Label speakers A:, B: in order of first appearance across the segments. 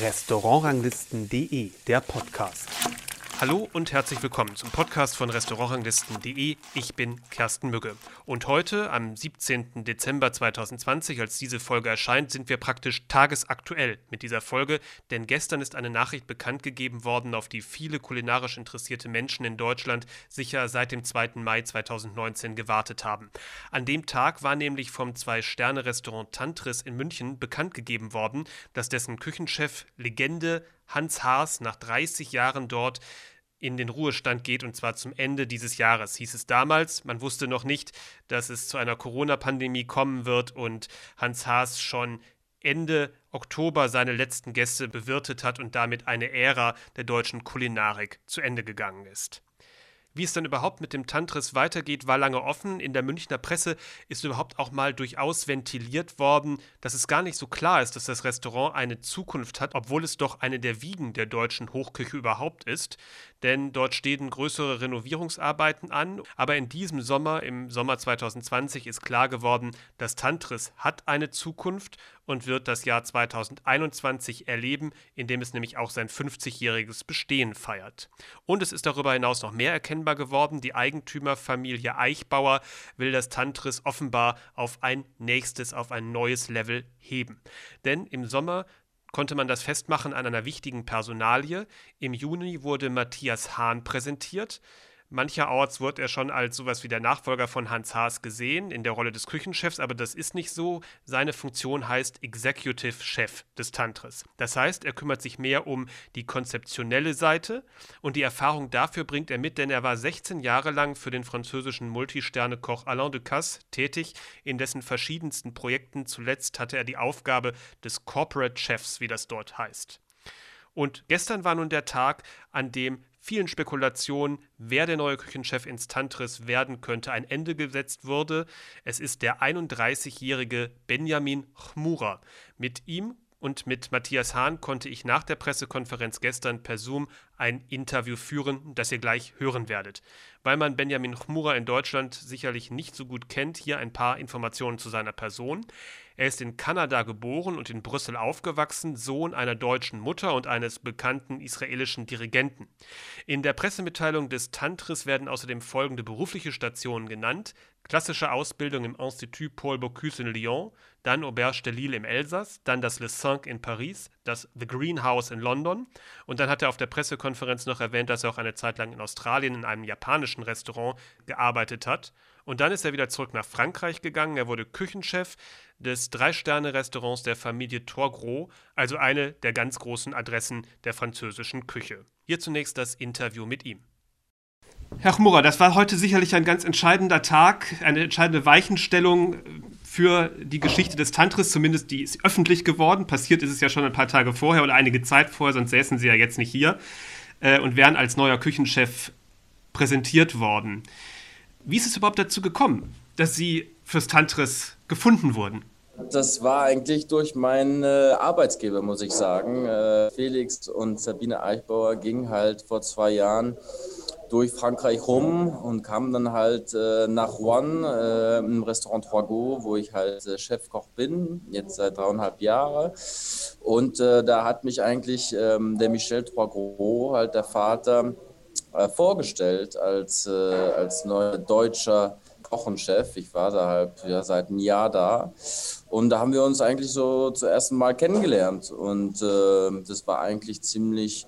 A: Restaurantranglisten.de, der Podcast.
B: Hallo und herzlich willkommen zum Podcast von Restaurantranglisten.de. Ich bin Kersten Mügge. Und heute, am 17. Dezember 2020, als diese Folge erscheint, sind wir praktisch tagesaktuell mit dieser Folge, denn gestern ist eine Nachricht bekannt gegeben worden, auf die viele kulinarisch interessierte Menschen in Deutschland sicher seit dem 2. Mai 2019 gewartet haben. An dem Tag war nämlich vom Zwei-Sterne-Restaurant Tantris in München bekannt gegeben worden, dass dessen Küchenchef Legende Hans Haas nach 30 Jahren dort in den Ruhestand geht und zwar zum Ende dieses Jahres, hieß es damals. Man wusste noch nicht, dass es zu einer Corona-Pandemie kommen wird und Hans Haas schon Ende Oktober seine letzten Gäste bewirtet hat und damit eine Ära der deutschen Kulinarik zu Ende gegangen ist. Wie es dann überhaupt mit dem Tantris weitergeht, war lange offen. In der Münchner Presse ist überhaupt auch mal durchaus ventiliert worden, dass es gar nicht so klar ist, dass das Restaurant eine Zukunft hat, obwohl es doch eine der Wiegen der deutschen Hochküche überhaupt ist. Denn dort stehen größere Renovierungsarbeiten an. Aber in diesem Sommer, im Sommer 2020, ist klar geworden, das Tantris hat eine Zukunft und wird das Jahr 2021 erleben, in dem es nämlich auch sein 50-jähriges Bestehen feiert. Und es ist darüber hinaus noch mehr erkennbar geworden. Die Eigentümerfamilie Eichbauer will das Tantris offenbar auf ein nächstes, auf ein neues Level heben. Denn im Sommer konnte man das festmachen an einer wichtigen Personalie. Im Juni wurde Matthias Hahn präsentiert. Mancherorts wird er schon als sowas wie der Nachfolger von Hans Haas gesehen, in der Rolle des Küchenchefs, aber das ist nicht so. Seine Funktion heißt Executive Chef des Tantris. Das heißt, er kümmert sich mehr um die konzeptionelle Seite und die Erfahrung dafür bringt er mit, denn er war 16 Jahre lang für den französischen Multisterne-Koch Alain Ducasse tätig, in dessen verschiedensten Projekten. Zuletzt hatte er die Aufgabe des Corporate Chefs, wie das dort heißt. Und gestern war nun der Tag, an dem vielen Spekulationen, wer der neue Küchenchef ins Tantris werden könnte, ein Ende gesetzt wurde. Es ist der 31-jährige Benjamin Chmura. Mit ihm und mit Matthias Hahn konnte ich nach der Pressekonferenz gestern per Zoom ein Interview führen, das ihr gleich hören werdet. Weil man Benjamin Chmura in Deutschland sicherlich nicht so gut kennt, hier ein paar Informationen zu seiner Person. Er ist in Kanada geboren und in Brüssel aufgewachsen, Sohn einer deutschen Mutter und eines bekannten israelischen Dirigenten. In der Pressemitteilung des Tantris werden außerdem folgende berufliche Stationen genannt: klassische Ausbildung im Institut Paul Bocuse in Lyon, dann Auberge de Lille im Elsass, dann das Le Cinq in Paris, das The Greenhouse in London und dann hat er auf der Pressekonferenz noch erwähnt, dass er auch eine Zeit lang in Australien in einem japanischen Restaurant gearbeitet hat. Und dann ist er wieder zurück nach Frankreich gegangen. Er wurde Küchenchef des Drei-Sterne-Restaurants der Familie Torgros, also eine der ganz großen Adressen der französischen Küche. Hier zunächst das Interview mit ihm. Herr Chmura, das war heute sicherlich ein ganz entscheidender Tag, eine entscheidende Weichenstellung für die Geschichte des Tantris, zumindest die ist öffentlich geworden. Passiert ist es ja schon ein paar Tage vorher oder einige Zeit vorher, sonst säßen Sie ja jetzt nicht hier äh, und wären als neuer Küchenchef präsentiert worden. Wie ist es überhaupt dazu gekommen, dass Sie fürs Tantris gefunden wurden?
C: Das war eigentlich durch meinen Arbeitsgeber, muss ich sagen. Äh, Felix und Sabine Eichbauer gingen halt vor zwei Jahren durch Frankreich rum und kamen dann halt äh, nach Rouen äh, im Restaurant Troigot, wo ich halt äh, Chefkoch bin, jetzt seit dreieinhalb Jahren. Und äh, da hat mich eigentlich ähm, der Michel Troigot, halt der Vater, äh, vorgestellt als, äh, als neuer deutscher Kochenchef. Ich war da halt ja, seit einem Jahr da. Und da haben wir uns eigentlich so zum ersten Mal kennengelernt. Und das war eigentlich ziemlich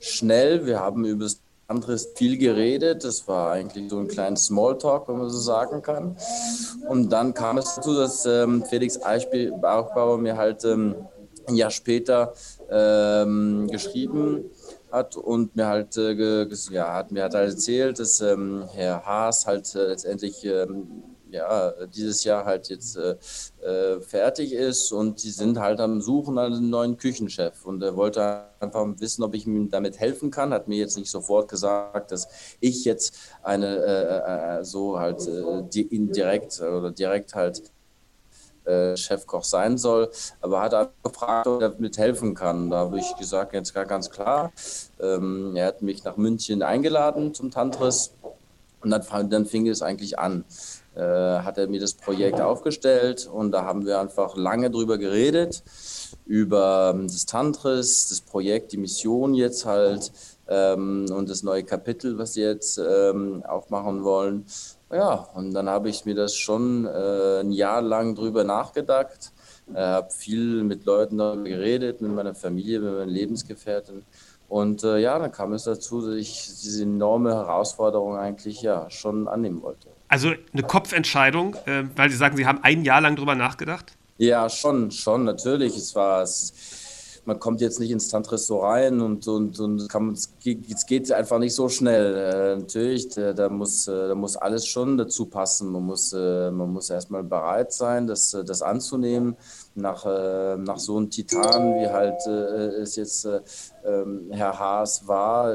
C: schnell. Wir haben über das anderes viel geredet. Das war eigentlich so ein kleines Smalltalk, wenn man so sagen kann. Und dann kam es dazu, dass ähm, Felix Eichbauer mir halt ähm, ein Jahr später ähm, geschrieben hat und mir halt, äh, ja, hat mir halt erzählt, dass ähm, Herr Haas halt äh, letztendlich ähm, ja, dieses Jahr halt jetzt äh, äh, fertig ist und die sind halt am Suchen nach einem neuen Küchenchef und er wollte einfach wissen, ob ich ihm damit helfen kann, hat mir jetzt nicht sofort gesagt, dass ich jetzt eine äh, äh so halt äh, indirekt oder direkt halt äh, Chefkoch sein soll, aber hat einfach gefragt, ob er damit helfen kann. Da habe ich gesagt, jetzt gar ganz klar. Ähm, er hat mich nach München eingeladen zum Tantris und dann fing es eigentlich an. Äh, hat er mir das Projekt aufgestellt und da haben wir einfach lange drüber geredet, über ähm, das Tantris, das Projekt, die Mission jetzt halt ähm, und das neue Kapitel, was sie jetzt ähm, aufmachen wollen. Ja, und dann habe ich mir das schon äh, ein Jahr lang drüber nachgedacht, äh, habe viel mit Leuten darüber geredet, mit meiner Familie, mit meinen Lebensgefährten. Und äh, ja, dann kam es dazu, dass ich diese enorme Herausforderung eigentlich ja schon annehmen wollte.
B: Also eine Kopfentscheidung, äh, weil Sie sagen, Sie haben ein Jahr lang drüber nachgedacht?
C: Ja, schon, schon, natürlich. Es war, es, man kommt jetzt nicht ins Tantris rein und, und, und kann, es, geht, einfach nicht so schnell. Äh, natürlich, da, da, muss, äh, da muss alles schon dazu passen. Man muss, äh, muss erstmal bereit sein, das, das anzunehmen. Nach, äh, nach so einem Titan, wie halt äh, es jetzt äh, Herr Haas war,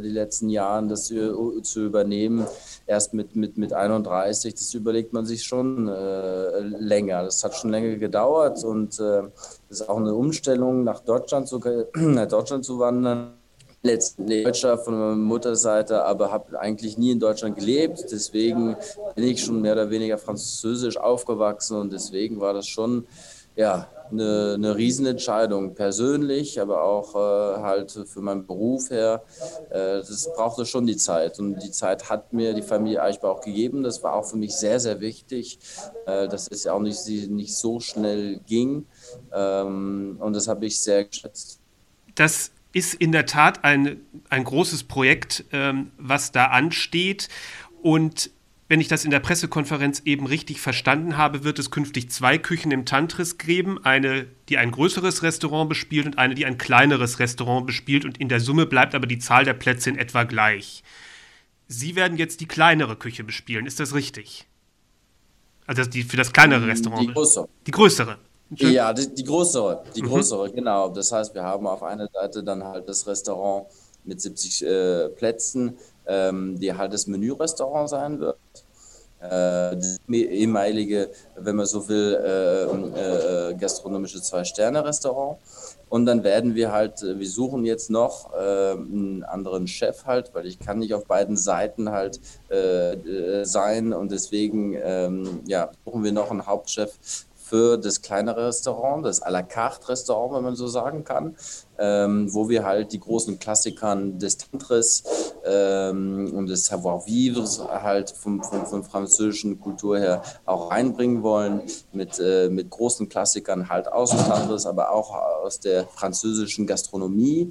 C: die letzten Jahre, das zu, zu übernehmen, erst mit, mit, mit 31, das überlegt man sich schon länger. Das hat schon länger gedauert und das ist auch eine Umstellung, nach Deutschland zu, nach Deutschland zu wandern. Letztendlich Deutscher von meiner Mutterseite, aber habe eigentlich nie in Deutschland gelebt. Deswegen bin ich schon mehr oder weniger französisch aufgewachsen und deswegen war das schon ja, eine, eine Riesenentscheidung, persönlich, aber auch äh, halt für meinen Beruf her. Äh, das brauchte schon die Zeit und die Zeit hat mir die Familie Eichbach auch gegeben. Das war auch für mich sehr, sehr wichtig, äh, dass es ja auch nicht, nicht so schnell ging. Ähm, und das habe ich sehr geschätzt.
B: Das ist in der Tat ein, ein großes Projekt, ähm, was da ansteht. Und wenn ich das in der Pressekonferenz eben richtig verstanden habe, wird es künftig zwei Küchen im Tantris geben. Eine, die ein größeres Restaurant bespielt und eine, die ein kleineres Restaurant bespielt. Und in der Summe bleibt aber die Zahl der Plätze in etwa gleich. Sie werden jetzt die kleinere Küche bespielen, ist das richtig? Also die, für das kleinere Restaurant.
C: Die größere.
B: Die größere.
C: Ja, die, die größere, die mhm. größere, genau. Das heißt, wir haben auf einer Seite dann halt das Restaurant mit 70 äh, Plätzen, ähm, die halt das Menü-Restaurant sein wird. Äh, das ehemalige, wenn man so will, äh, äh, gastronomische Zwei-Sterne-Restaurant. Und dann werden wir halt, äh, wir suchen jetzt noch äh, einen anderen Chef halt, weil ich kann nicht auf beiden Seiten halt äh, sein und deswegen ähm, ja, suchen wir noch einen Hauptchef für das kleinere Restaurant, das à la carte Restaurant, wenn man so sagen kann, ähm, wo wir halt die großen Klassikern des Tantris ähm, und des Savoir-vivre halt vom, vom, von französischen Kultur her auch reinbringen wollen, mit, äh, mit großen Klassikern halt aus dem Tantris, aber auch aus der französischen Gastronomie.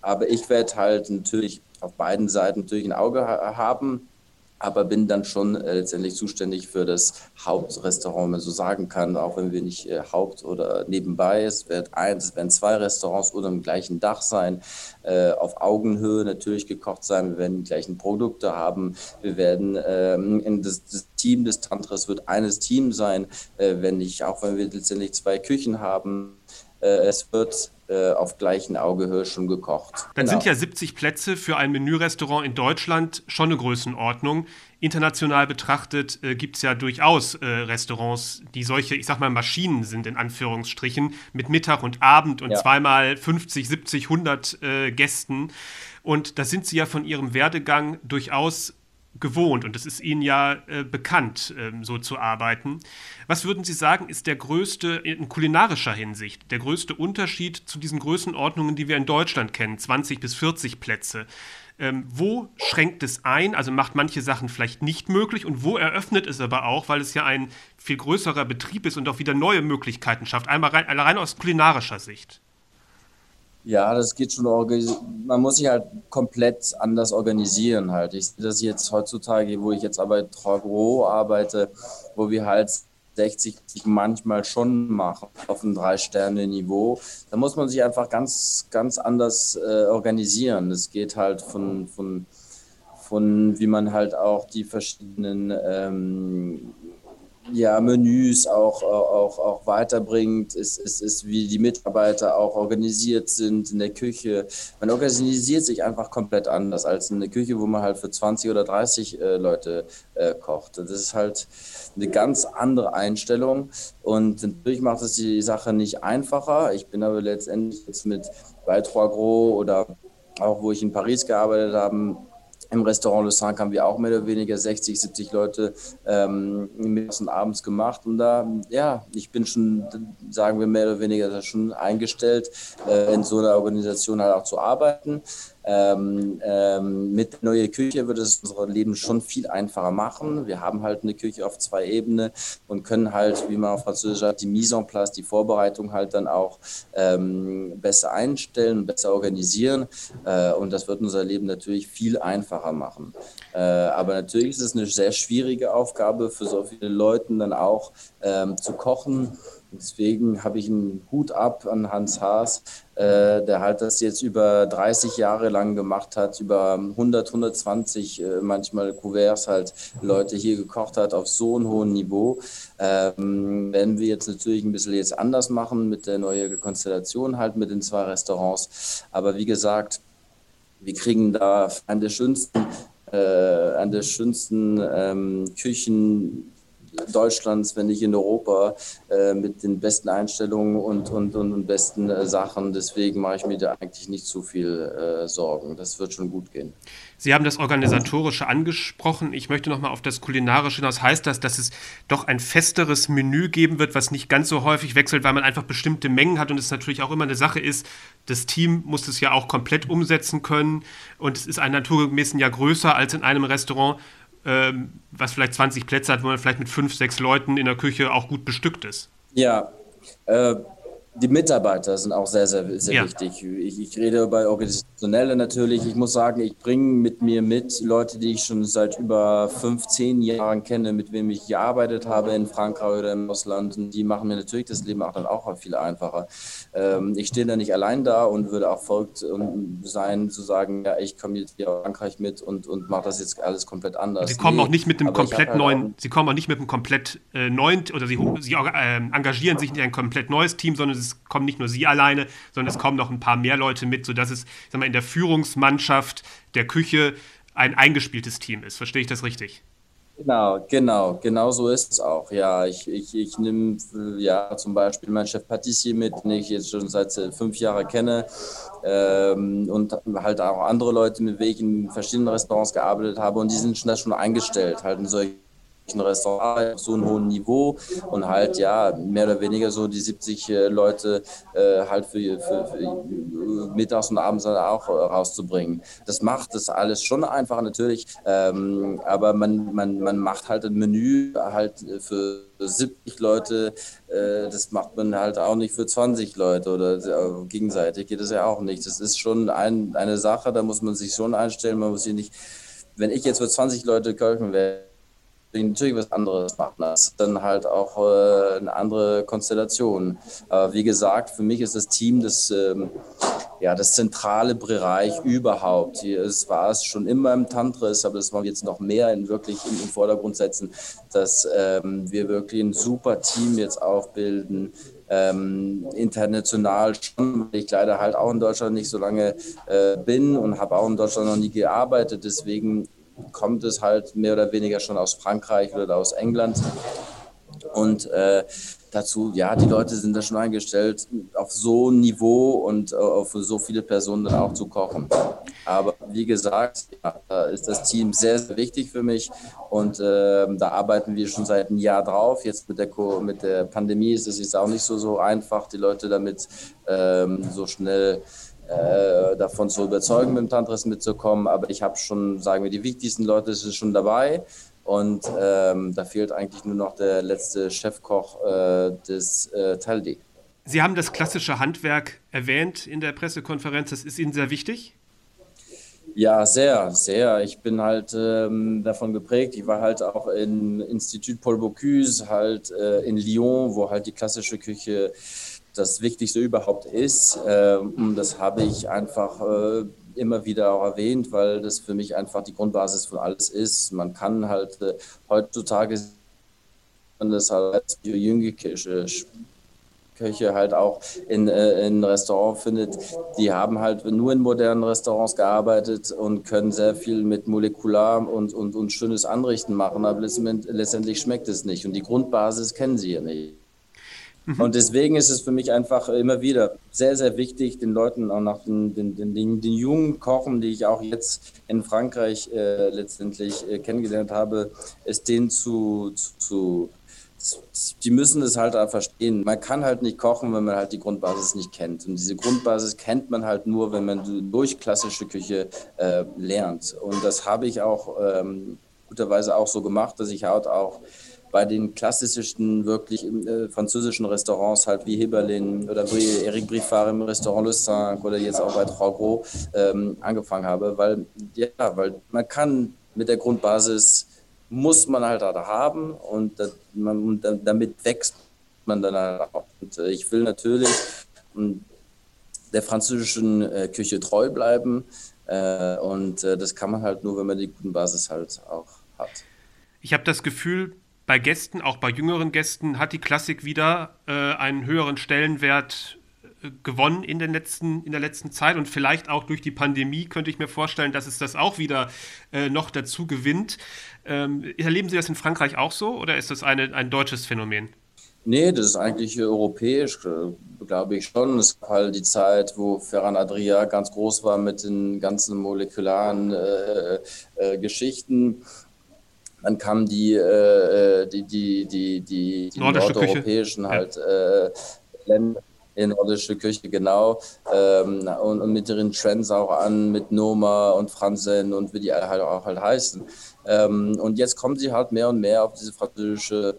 C: Aber ich werde halt natürlich auf beiden Seiten natürlich ein Auge ha haben aber bin dann schon äh, letztendlich zuständig für das Hauptrestaurant, wenn man so sagen kann, auch wenn wir nicht äh, Haupt- oder nebenbei, es wird eins, es werden zwei Restaurants unter dem gleichen Dach sein, äh, auf Augenhöhe natürlich gekocht sein, wir werden die gleichen Produkte haben, wir werden ähm, das, das, Team des Tantras wird eines Team sein, äh, wenn nicht, auch wenn wir letztendlich zwei Küchen haben, äh, es wird äh, auf gleichen Augehöhe schon gekocht.
B: Dann genau. sind ja 70 Plätze für ein Menürestaurant in Deutschland schon eine Größenordnung. International betrachtet äh, gibt es ja durchaus äh, Restaurants, die solche, ich sag mal, Maschinen sind, in Anführungsstrichen, mit Mittag und Abend und ja. zweimal 50, 70, 100 äh, Gästen. Und da sind Sie ja von Ihrem Werdegang durchaus gewohnt und es ist Ihnen ja äh, bekannt, äh, so zu arbeiten. Was würden Sie sagen, ist der größte, in kulinarischer Hinsicht, der größte Unterschied zu diesen Größenordnungen, die wir in Deutschland kennen, 20 bis 40 Plätze? Ähm, wo schränkt es ein, also macht manche Sachen vielleicht nicht möglich und wo eröffnet es aber auch, weil es ja ein viel größerer Betrieb ist und auch wieder neue Möglichkeiten schafft, einmal rein, rein aus kulinarischer Sicht?
C: Ja, das geht schon. Man muss sich halt komplett anders organisieren halt. Ich sehe das jetzt heutzutage, wo ich jetzt aber bei Trogro arbeite, wo wir halt 60 manchmal schon machen auf einem Drei-Sterne-Niveau. Da muss man sich einfach ganz, ganz anders äh, organisieren. Das geht halt von, von, von, wie man halt auch die verschiedenen ähm, ja, Menüs auch, auch, auch weiterbringt, ist, ist, ist, wie die Mitarbeiter auch organisiert sind in der Küche. Man organisiert sich einfach komplett anders als in der Küche, wo man halt für 20 oder 30 äh, Leute äh, kocht. Das ist halt eine ganz andere Einstellung und natürlich macht es die Sache nicht einfacher. Ich bin aber letztendlich jetzt mit bei Trois Gros oder auch wo ich in Paris gearbeitet habe, Im Restaurant Le Cinq haben wir auch mehr oder weniger 60, 70 Leute ähm, mittags und abends gemacht. Und da, ja, ich bin schon, sagen wir mehr oder weniger, schon eingestellt, äh, in so einer Organisation halt auch zu arbeiten. Ähm, ähm, mit der neuen Küche würde es unser Leben schon viel einfacher machen. Wir haben halt eine Küche auf zwei Ebenen und können halt, wie man auf Französisch sagt, die Mise en place, die Vorbereitung halt dann auch ähm, besser einstellen, besser organisieren. Äh, und das wird unser Leben natürlich viel einfacher machen. Äh, aber natürlich ist es eine sehr schwierige Aufgabe für so viele Leute dann auch ähm, zu kochen Deswegen habe ich einen Hut ab an Hans Haas, äh, der halt das jetzt über 30 Jahre lang gemacht hat, über 100, 120 äh, manchmal Couverts halt Leute hier gekocht hat auf so einem hohen Niveau. Ähm, werden wir jetzt natürlich ein bisschen jetzt anders machen mit der neuen Konstellation halt mit den zwei Restaurants. Aber wie gesagt, wir kriegen da an der schönsten, äh, an der schönsten ähm, Küchen Deutschlands, wenn nicht in Europa, äh, mit den besten Einstellungen und, und, und, und besten äh, Sachen. Deswegen mache ich mir da eigentlich nicht zu viel äh, Sorgen. Das wird schon gut gehen.
B: Sie haben das Organisatorische angesprochen. Ich möchte nochmal auf das Kulinarische hinaus. Heißt das, dass es doch ein festeres Menü geben wird, was nicht ganz so häufig wechselt, weil man einfach bestimmte Mengen hat und es natürlich auch immer eine Sache ist, das Team muss es ja auch komplett umsetzen können und es ist ein naturgemäßen ja größer als in einem Restaurant ähm, was vielleicht 20 Plätze hat, wo man vielleicht mit fünf, sechs Leuten in der Küche auch gut bestückt ist.
C: Ja, äh, die Mitarbeiter sind auch sehr, sehr, sehr ja. wichtig. Ich, ich, rede bei Organisationelle natürlich. Ich muss sagen, ich bringe mit mir mit Leute, die ich schon seit über 15 Jahren kenne, mit wem ich gearbeitet habe in Frankreich oder im Ausland. Und die machen mir natürlich das Leben auch dann auch viel einfacher. Ähm, ich stehe da nicht allein da und würde auch verrückt sein, zu sagen, ja, ich komme jetzt hier aus Frankreich mit und, und mache das jetzt alles komplett anders.
B: Sie kommen nee, auch nicht mit einem komplett halt neuen, Sie kommen auch nicht mit einem komplett äh, neuen, oder Sie, Sie äh, engagieren sich nicht ein komplett neues Team, sondern es kommen nicht nur Sie alleine, sondern es kommen noch ein paar mehr Leute mit, sodass es sag mal, in der Führungsmannschaft der Küche ein eingespieltes Team ist. Verstehe ich das richtig?
C: Genau, genau, genau so ist es auch. Ja, ich, ich, ich nehme ja zum Beispiel meinen Chef Patissier mit, den ich jetzt schon seit fünf Jahren kenne ähm, und halt auch andere Leute, mit denen ich in verschiedenen Restaurants gearbeitet habe und die sind schon da schon eingestellt, halt in solche ein Restaurant auf so einem hohen Niveau und halt ja mehr oder weniger so die 70 äh, Leute äh, halt für, für, für, äh, mittags und abends halt auch rauszubringen. Das macht das alles schon einfach natürlich, ähm, aber man, man, man macht halt ein Menü halt für 70 Leute, äh, das macht man halt auch nicht für 20 Leute oder äh, gegenseitig geht das ja auch nicht. Das ist schon ein, eine Sache, da muss man sich schon einstellen, man muss hier nicht, wenn ich jetzt für 20 Leute köchen wäre, natürlich was anderes machen. Das ist dann halt auch äh, eine andere Konstellation. Aber wie gesagt, für mich ist das Team das, ähm, ja, das zentrale Bereich überhaupt. Es war es schon immer im Tantris, aber das wollen wir jetzt noch mehr in wirklich in den Vordergrund setzen, dass ähm, wir wirklich ein super Team jetzt aufbilden, ähm, international schon, weil ich leider halt auch in Deutschland nicht so lange äh, bin und habe auch in Deutschland noch nie gearbeitet. Deswegen kommt es halt mehr oder weniger schon aus Frankreich oder aus England. Und äh, dazu, ja, die Leute sind da schon eingestellt, auf so ein Niveau und äh, auf so viele Personen dann auch zu kochen. Aber wie gesagt, ja, da ist das Team sehr, sehr wichtig für mich und äh, da arbeiten wir schon seit einem Jahr drauf. Jetzt mit der, mit der Pandemie ist es jetzt auch nicht so, so einfach, die Leute damit ähm, so schnell äh, davon zu überzeugen, mit dem Tantris mitzukommen. Aber ich habe schon, sagen wir, die wichtigsten Leute sind schon dabei. Und ähm, da fehlt eigentlich nur noch der letzte Chefkoch äh, des äh, Taldi.
B: Sie haben das klassische Handwerk erwähnt in der Pressekonferenz. Das ist Ihnen sehr wichtig?
C: Ja, sehr, sehr. Ich bin halt ähm, davon geprägt. Ich war halt auch im Institut Paul Bocuse, halt äh, in Lyon, wo halt die klassische Küche das Wichtigste überhaupt ist. Ähm, das habe ich einfach äh, immer wieder auch erwähnt, weil das für mich einfach die Grundbasis von alles ist. Man kann halt äh, heutzutage das halt als jüngere Köche halt auch in, äh, in Restaurant findet, die haben halt nur in modernen Restaurants gearbeitet und können sehr viel mit molekular und, und, und schönes Anrichten machen, aber letztendlich schmeckt es nicht und die Grundbasis kennen sie ja nicht. Mhm. Und deswegen ist es für mich einfach immer wieder sehr, sehr wichtig, den Leuten auch nach den, den, den, den, den jungen Kochen, die ich auch jetzt in Frankreich äh, letztendlich äh, kennengelernt habe, es denen zu, zu, zu die müssen es halt auch verstehen. Man kann halt nicht kochen, wenn man halt die Grundbasis nicht kennt. Und diese Grundbasis kennt man halt nur, wenn man durch klassische Küche äh, lernt. Und das habe ich auch ähm, guterweise auch so gemacht, dass ich halt auch bei den klassischen, wirklich äh, französischen Restaurants, halt wie Heberlin oder wie Eric Briffard im Restaurant Le Cinq oder jetzt auch bei Trogro ähm, angefangen habe, weil, ja, weil man kann mit der Grundbasis, muss man halt haben und, das, man, damit wächst man dann halt auch. Und äh, ich will natürlich der französischen äh, Küche treu bleiben äh, und äh, das kann man halt nur, wenn man die guten Basis halt auch hat.
B: Ich habe das Gefühl, bei Gästen, auch bei jüngeren Gästen, hat die Klassik wieder äh, einen höheren Stellenwert äh, gewonnen in, den letzten, in der letzten Zeit und vielleicht auch durch die Pandemie könnte ich mir vorstellen, dass es das auch wieder äh, noch dazu gewinnt. Ähm, erleben Sie das in Frankreich auch so oder ist das eine, ein deutsches Phänomen?
C: Nee, das ist eigentlich europäisch, äh, glaube ich schon. Es war halt die Zeit, wo Ferran Adria ganz groß war mit den ganzen molekularen äh, äh, Geschichten. Dann kamen die, äh, äh, die, die, die, die, die nordeuropäischen Küche. halt äh, Länder in nordische Küche, genau. Ähm, und, und, mit ihren Trends auch an, mit Noma und Franzen und wie die halt auch halt heißen. Ähm, und jetzt kommen sie halt mehr und mehr auf diese französische,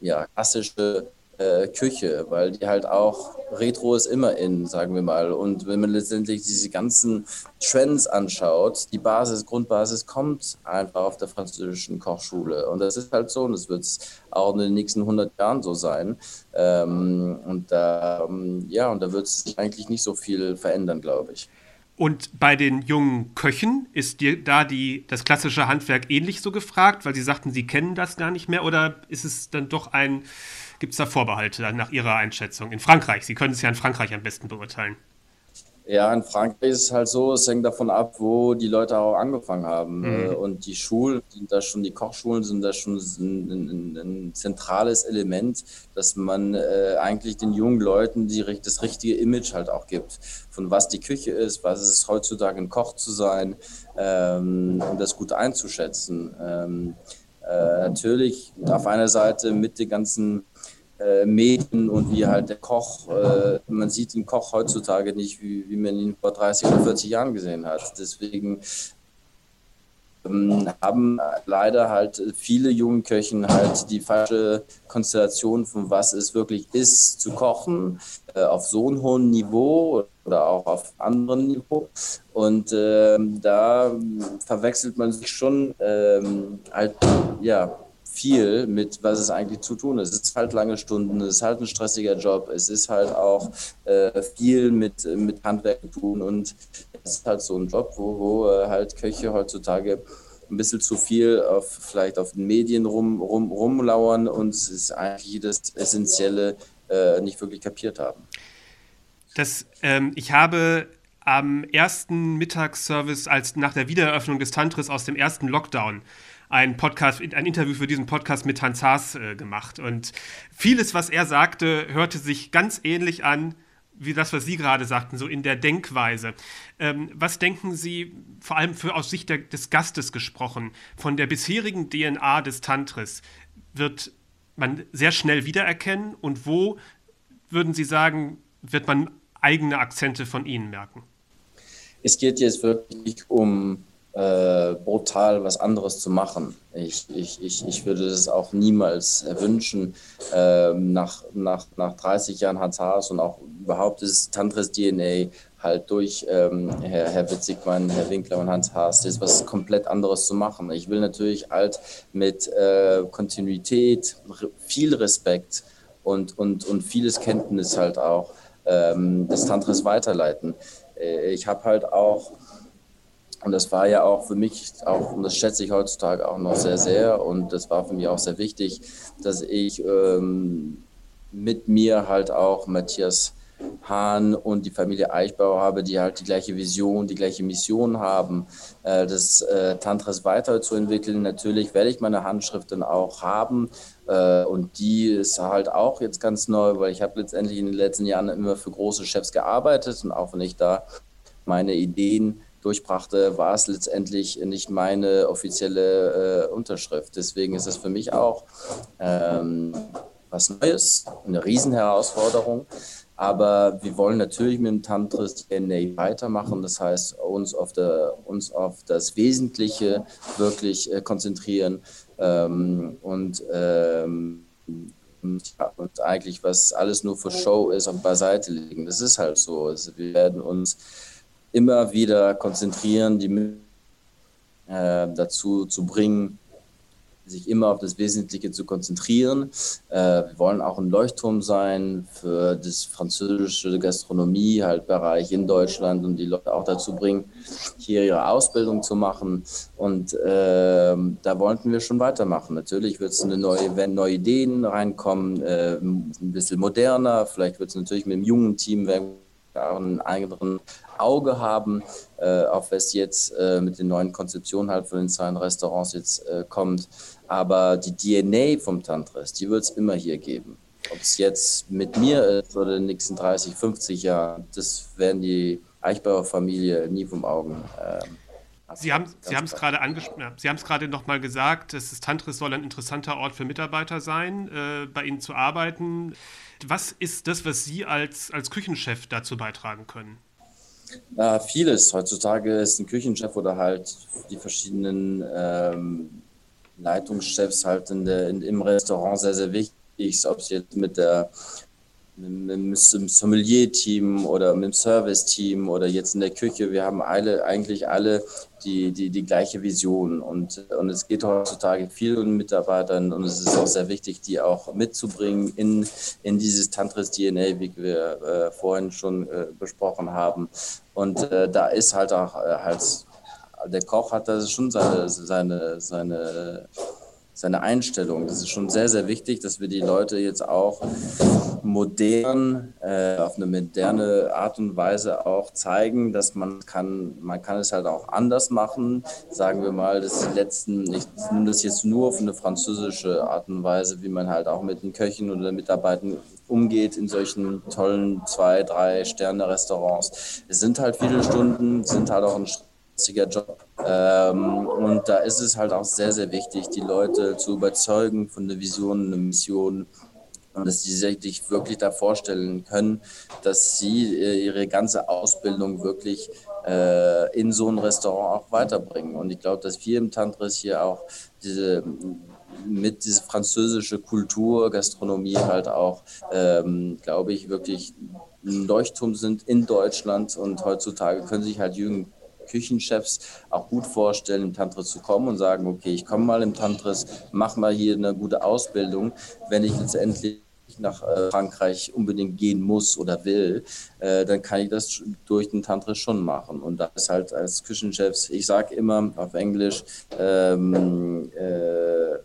C: ja, klassische äh, Küche, weil die halt auch Retro ist immer in, sagen wir mal. Und wenn man letztendlich diese ganzen Trends anschaut, die Basis, Grundbasis kommt einfach auf der französischen Kochschule. Und das ist halt so und das wird auch in den nächsten 100 Jahren so sein. Ähm, und da, ähm, ja, und da wird es eigentlich nicht so viel verändern, glaube ich.
B: Und bei den jungen Köchen ist dir da die, das klassische Handwerk ähnlich so gefragt, weil sie sagten, sie kennen das gar nicht mehr? Oder ist es dann doch ein Gibt es da Vorbehalte nach Ihrer Einschätzung? In Frankreich, Sie können es ja in Frankreich am besten beurteilen.
C: Ja, in Frankreich ist es halt so, es hängt davon ab, wo die Leute auch angefangen haben. Mhm. Äh, und die Schulen sind da schon, die Kochschulen sind da schon ein, ein, ein zentrales Element, dass man äh, eigentlich den jungen Leuten die, das richtige Image halt auch gibt. Von was die Küche ist, was es ist heutzutage ein Koch zu sein ähm, und das gut einzuschätzen. Ähm, äh, natürlich auf einer Seite mit den ganzen äh, Medien und wie halt der Koch, äh, man sieht den Koch heutzutage nicht, wie, wie man ihn vor 30 oder 40 Jahren gesehen hat. Deswegen ähm, haben leider halt viele junge Köchen halt die falsche Konstellation von was es wirklich ist zu kochen, äh, auf so einem hohen Niveau oder auch auf anderem Niveau. Und ähm, da verwechselt man sich schon ähm, halt, ja, viel mit, was es eigentlich zu tun ist. Es ist halt lange Stunden, es ist halt ein stressiger Job, es ist halt auch äh, viel mit, mit Handwerk zu tun und es ist halt so ein Job, wo, wo äh, halt Köche heutzutage ein bisschen zu viel auf, vielleicht auf den Medien rum, rum, rumlauern und es ist eigentlich das Essentielle äh, nicht wirklich kapiert haben.
B: Das, ähm, ich habe am ersten Mittagsservice, als nach der Wiedereröffnung des Tantris aus dem ersten Lockdown, ein Podcast, ein Interview für diesen Podcast mit Hans Haas äh, gemacht. Und vieles, was er sagte, hörte sich ganz ähnlich an wie das, was Sie gerade sagten, so in der Denkweise. Ähm, was denken Sie, vor allem für, aus Sicht der, des Gastes gesprochen, von der bisherigen DNA des Tantris? Wird man sehr schnell wiedererkennen und wo würden Sie sagen, wird man eigene Akzente von Ihnen merken?
C: Es geht jetzt wirklich um äh, brutal was anderes zu machen. Ich, ich, ich, ich würde es auch niemals wünschen, äh, nach, nach, nach 30 Jahren Hans Haas und auch überhaupt das Tantris DNA halt durch ähm, Herr, Herr Witzigmann, Herr Winkler und Hans Haas, das ist was komplett anderes zu machen. Ich will natürlich halt mit äh, Kontinuität, viel Respekt und, und, und vieles Kenntnis halt auch ähm, des Tantris weiterleiten. Äh, ich habe halt auch und das war ja auch für mich, auch, und das schätze ich heutzutage auch noch sehr, sehr. Und das war für mich auch sehr wichtig, dass ich ähm, mit mir halt auch Matthias Hahn und die Familie Eichbauer habe, die halt die gleiche Vision, die gleiche Mission haben, äh, das äh, Tantras weiterzuentwickeln. Natürlich werde ich meine Handschrift dann auch haben äh, und die ist halt auch jetzt ganz neu, weil ich habe letztendlich in den letzten Jahren immer für große Chefs gearbeitet und auch wenn ich da meine Ideen durchbrachte, war es letztendlich nicht meine offizielle äh, Unterschrift. Deswegen ist es für mich auch ähm, was Neues, eine Riesenherausforderung. Aber wir wollen natürlich mit dem Tantris DNA weitermachen. Das heißt, uns auf, der, uns auf das Wesentliche wirklich äh, konzentrieren ähm, und, ähm, und eigentlich, was alles nur für Show ist, auch beiseite legen. Das ist halt so. Also wir werden uns immer wieder konzentrieren, die äh, dazu zu bringen, sich immer auf das Wesentliche zu konzentrieren. Äh, wir wollen auch ein Leuchtturm sein für das französische Gastronomie, halt Bereich in Deutschland und die Leute auch dazu bringen, hier ihre Ausbildung zu machen. Und äh, da wollten wir schon weitermachen. Natürlich wird es eine neue, wenn neue Ideen reinkommen, äh, ein bisschen moderner. Vielleicht wird es natürlich mit einem jungen Team werden einen anderen Auge haben, äh, auf was jetzt äh, mit den neuen Konzeptionen halt von den zwei Restaurants jetzt äh, kommt. Aber die DNA vom Tantris, die wird es immer hier geben. Ob es jetzt mit mir ist oder in den nächsten 30, 50 Jahren, das werden die Eichbauer Familie nie vom Augen. Ähm,
B: Sie haben Sie haben es gerade angesprochen. Sie haben es gerade noch mal gesagt, das Tantris soll ein interessanter Ort für Mitarbeiter sein, äh, bei Ihnen zu arbeiten. Was ist das, was Sie als, als Küchenchef dazu beitragen können?
C: Äh, vieles. Heutzutage ist ein Küchenchef oder halt die verschiedenen ähm, Leitungschefs halt in der, in, im Restaurant sehr, sehr wichtig. Ob es jetzt mit der mit dem Sommelier-Team oder mit dem Service-Team oder jetzt in der Küche. Wir haben alle, eigentlich alle die, die, die gleiche Vision. Und, und es geht heutzutage vielen Mitarbeitern und es ist auch sehr wichtig, die auch mitzubringen in, in dieses Tantris-DNA, wie wir äh, vorhin schon äh, besprochen haben. Und äh, da ist halt auch äh, halt, der Koch hat da schon seine, seine, seine seine Einstellung. Das ist schon sehr, sehr wichtig, dass wir die Leute jetzt auch modern, äh, auf eine moderne Art und Weise auch zeigen, dass man kann, man kann es halt auch anders machen. Sagen wir mal, das letzten, ich nehme das jetzt nur auf eine französische Art und Weise, wie man halt auch mit den Köchen oder Mitarbeitern umgeht in solchen tollen zwei, drei Sterne Restaurants. Es sind halt viele Stunden, sind halt auch ein stressiger Job. Ähm, und da ist es halt auch sehr, sehr wichtig, die Leute zu überzeugen von der Vision, einer Mission dass sie sich wirklich da vorstellen können, dass sie äh, ihre ganze Ausbildung wirklich äh, in so ein Restaurant auch weiterbringen. Und ich glaube, dass wir im Tantris hier auch diese mit dieser französische Kultur, Gastronomie halt auch, ähm, glaube ich, wirklich ein Leuchtturm sind in Deutschland und heutzutage können sich halt jüngere Küchenchefs auch gut vorstellen, im Tantris zu kommen und sagen, okay, ich komme mal im Tantris, mache mal hier eine gute Ausbildung. Wenn ich letztendlich nach äh, Frankreich unbedingt gehen muss oder will, äh, dann kann ich das durch den Tantris schon machen. Und das ist halt als Küchenchefs, ich sage immer auf Englisch, ähm, äh,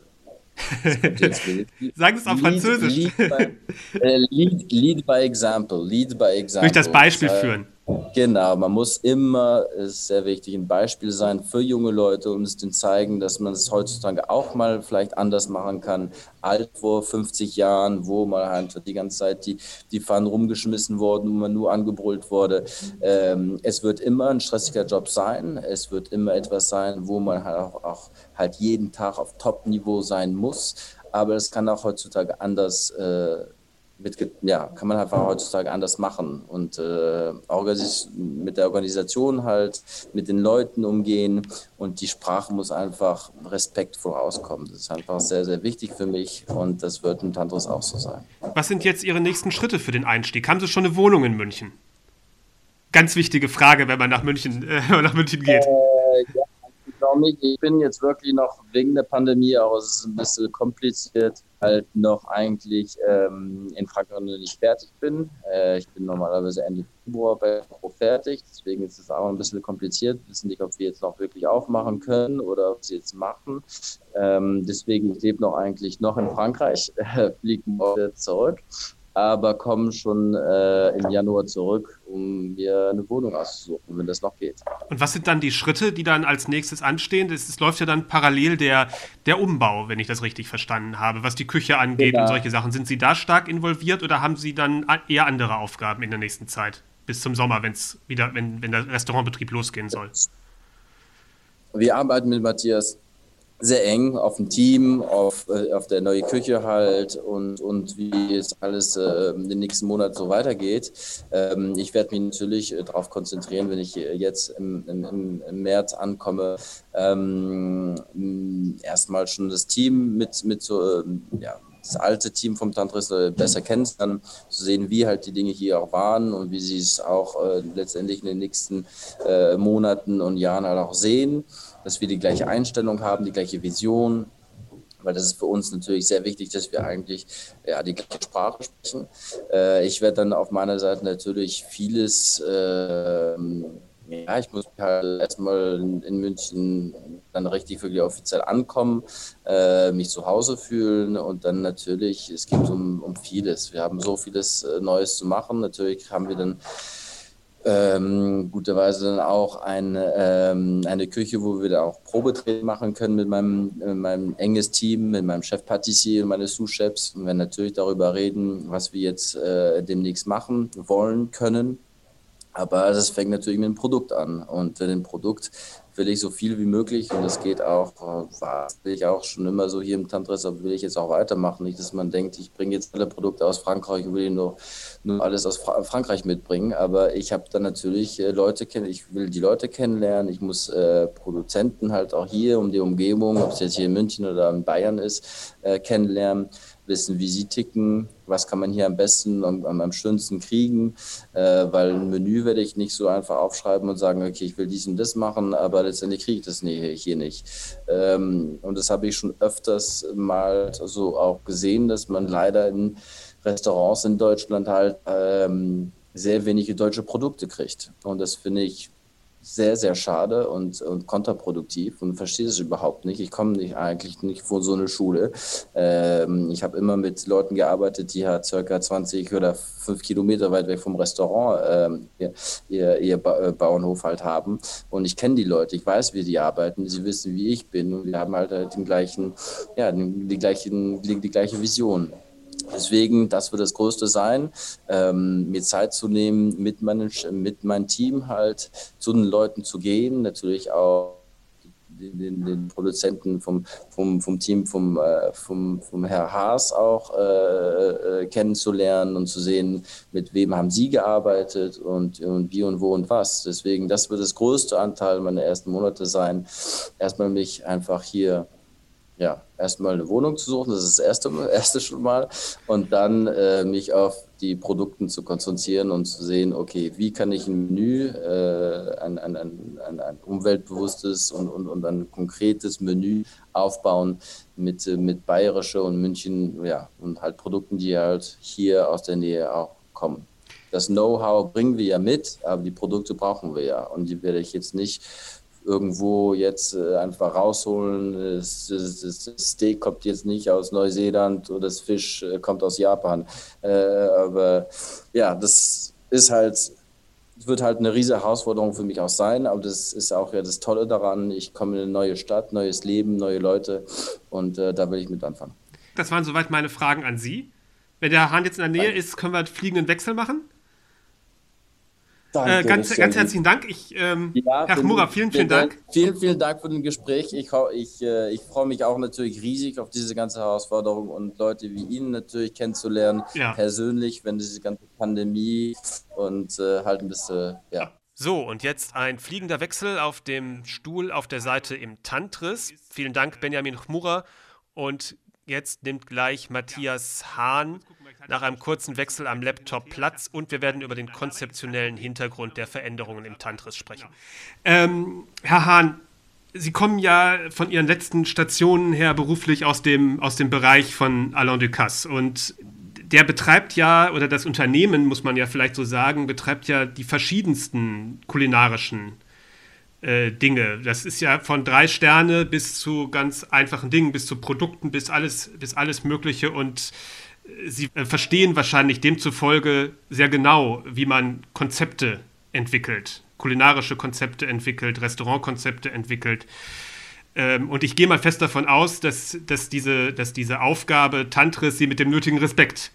B: Sagen es auf Französisch.
C: Lead, lead, by, äh, lead, lead, by, example. Lead by example.
B: Durch das Beispiel äh, führen.
C: Genau, man muss immer, ist sehr wichtig, ein Beispiel sein für junge Leute und es denen zeigen, dass man es heutzutage auch mal vielleicht anders machen kann, als vor 50 Jahren, wo man halt die ganze Zeit die, die Pfannen rumgeschmissen wurden, wo man nur angebrüllt wurde. Ähm, es wird immer ein stressiger Job sein, es wird immer etwas sein, wo man halt auch, auch halt jeden Tag auf Top-Niveau sein muss, aber es kann auch heutzutage anders äh, mit, ja, kann man einfach heutzutage anders machen und äh, mit der Organisation halt, mit den Leuten umgehen und die Sprache muss einfach Respekt vorauskommen. Das ist einfach sehr, sehr wichtig für mich und das wird in Tantros auch so sein.
B: Was sind jetzt Ihre nächsten Schritte für den Einstieg? Haben Sie schon eine Wohnung in München? Ganz wichtige Frage, wenn man nach München, äh, nach München geht. Äh,
C: noch nicht. Ich bin jetzt wirklich noch wegen der Pandemie, aber es ist ein bisschen kompliziert, halt noch eigentlich ähm, in Frankreich noch nicht fertig bin. Äh, ich bin normalerweise Ende Februar bei Pro fertig, deswegen ist es auch ein bisschen kompliziert. Wissen nicht, ob wir jetzt noch wirklich aufmachen können oder ob sie jetzt machen. Ähm, deswegen ich lebe noch eigentlich noch in Frankreich, fliege morgen zurück. Aber komme schon äh, im Januar zurück, um mir eine Wohnung auszusuchen, wenn das noch geht.
B: Und was sind dann die Schritte, die dann als nächstes anstehen? Es läuft ja dann parallel der, der Umbau, wenn ich das richtig verstanden habe, was die Küche angeht genau. und solche Sachen. Sind Sie da stark involviert oder haben Sie dann eher andere Aufgaben in der nächsten Zeit? Bis zum Sommer, wenn's wieder, wenn, wenn der Restaurantbetrieb losgehen soll.
C: Wir arbeiten mit Matthias sehr eng auf dem Team, auf, äh, auf der neue Küche halt und, und wie es alles äh, in den nächsten Monaten so weitergeht. Ähm, ich werde mich natürlich äh, darauf konzentrieren, wenn ich jetzt im, im, im März ankomme, ähm, erstmal schon das Team mit, mit so, ähm, ja, das alte Team vom Tantris äh, besser kennenzulernen, zu sehen, wie halt die Dinge hier auch waren und wie sie es auch äh, letztendlich in den nächsten äh, Monaten und Jahren halt auch sehen dass wir die gleiche Einstellung haben, die gleiche Vision, weil das ist für uns natürlich sehr wichtig, dass wir eigentlich ja, die gleiche Sprache sprechen. Äh, ich werde dann auf meiner Seite natürlich vieles, äh, ja, ich muss halt erstmal in, in, München dann richtig wirklich offiziell ankommen, äh, mich zu Hause fühlen und dann natürlich, es geht um, um vieles. Wir haben so vieles äh, Neues zu machen. Natürlich haben wir dann ähm, guterweise dann auch eine, ähm, eine Küche, wo wir da auch Probetraining machen können mit meinem, mit meinem enges Team, mit meinem Chef Patissier und meine Sous-Chefs. Und wir natürlich darüber reden, was wir jetzt äh, demnächst machen wollen können. Aber das fängt natürlich mit dem Produkt an. Und dem Produkt will ich so viel wie möglich und das geht auch, war will ich auch schon immer so hier im Tantris, aber will ich jetzt auch weitermachen. Nicht, dass man denkt, ich bringe jetzt alle Produkte aus Frankreich und will nur, nur alles aus Fra Frankreich mitbringen. Aber ich habe dann natürlich äh, Leute kennen, ich will die Leute kennenlernen, ich muss äh, Produzenten halt auch hier um die Umgebung, ob es jetzt hier in München oder in Bayern ist, äh, kennenlernen wissen, wie sie ticken, was kann man hier am besten, am, am schönsten kriegen, äh, weil ein Menü werde ich nicht so einfach aufschreiben und sagen, okay, ich will dies und das machen, aber letztendlich kriege ich das hier nicht. Ähm, und das habe ich schon öfters mal so auch gesehen, dass man leider in Restaurants in Deutschland halt ähm, sehr wenige deutsche Produkte kriegt. Und das finde ich sehr, sehr schade und, und kontraproduktiv und verstehe es überhaupt nicht. Ich komme nicht, eigentlich nicht von so einer Schule. Ähm, ich habe immer mit Leuten gearbeitet, die halt circa 20 oder 5 Kilometer weit weg vom Restaurant ähm, ihr, ihr, ihr ba äh, Bauernhof halt haben. Und ich kenne die Leute, ich weiß, wie die arbeiten, sie wissen, wie ich bin und wir haben halt, halt den gleichen, ja, die, gleichen, die, die gleiche Vision. Deswegen, das wird das Größte sein, ähm, mir Zeit zu nehmen, mit, meinen, mit meinem Team halt zu den Leuten zu gehen, natürlich auch den, den Produzenten vom, vom, vom Team vom, äh, vom, vom Herr Haas auch äh, äh, kennenzulernen und zu sehen, mit wem haben sie gearbeitet und, und wie und wo und was. Deswegen, das wird das größte Anteil meiner ersten Monate sein, erstmal mich einfach hier ja, erstmal eine Wohnung zu suchen, das ist das erste, erste schon mal. Und dann äh, mich auf die Produkte zu konzentrieren und zu sehen, okay, wie kann ich ein Menü, äh, ein, ein, ein, ein, umweltbewusstes und, und, und ein konkretes Menü aufbauen mit, mit Bayerische und München, ja, und halt Produkten, die halt hier aus der Nähe auch kommen. Das Know-how bringen wir ja mit, aber die Produkte brauchen wir ja. Und die werde ich jetzt nicht irgendwo jetzt äh, einfach rausholen. Das, das, das, Steak kommt jetzt nicht aus Neuseeland oder das Fisch äh, kommt aus Japan. Äh, aber ja, das ist halt, wird halt eine riesige Herausforderung für mich auch sein. Aber das ist auch ja das Tolle daran. Ich komme in eine neue Stadt, neues Leben, neue Leute und äh, da will ich mit anfangen.
B: Das waren soweit meine Fragen an Sie. Wenn der Hahn jetzt in der Nähe Danke. ist, können wir einen fliegenden Wechsel machen? Danke, äh, ganz, ganz herzlichen Dank. Ich, ähm, ja, Herr Chmura, vielen, vielen Dank.
C: Vielen, vielen Dank für das Gespräch. Ich, ich, äh, ich freue mich auch natürlich riesig auf diese ganze Herausforderung und Leute wie Ihnen natürlich kennenzulernen, ja. persönlich, wenn diese ganze Pandemie und äh, halt ein bisschen, ja.
B: So, und jetzt ein fliegender Wechsel auf dem Stuhl auf der Seite im Tantris. Vielen Dank, Benjamin Chmura. Und jetzt nimmt gleich Matthias Hahn nach einem kurzen Wechsel am Laptop Platz und wir werden über den konzeptionellen Hintergrund der Veränderungen im Tantris sprechen. Ähm, Herr Hahn, Sie kommen ja von Ihren letzten Stationen her beruflich aus dem, aus dem Bereich von Alain Ducasse. Und der betreibt ja, oder das Unternehmen, muss man ja vielleicht so sagen, betreibt ja die verschiedensten kulinarischen äh, Dinge. Das ist ja von drei Sterne bis zu ganz einfachen Dingen, bis zu Produkten, bis alles, bis alles Mögliche und Sie äh, verstehen wahrscheinlich demzufolge sehr genau, wie man Konzepte entwickelt, kulinarische Konzepte entwickelt, Restaurantkonzepte entwickelt. Ähm, und ich gehe mal fest davon aus, dass, dass, diese, dass diese Aufgabe Tantris Sie mit dem nötigen Respekt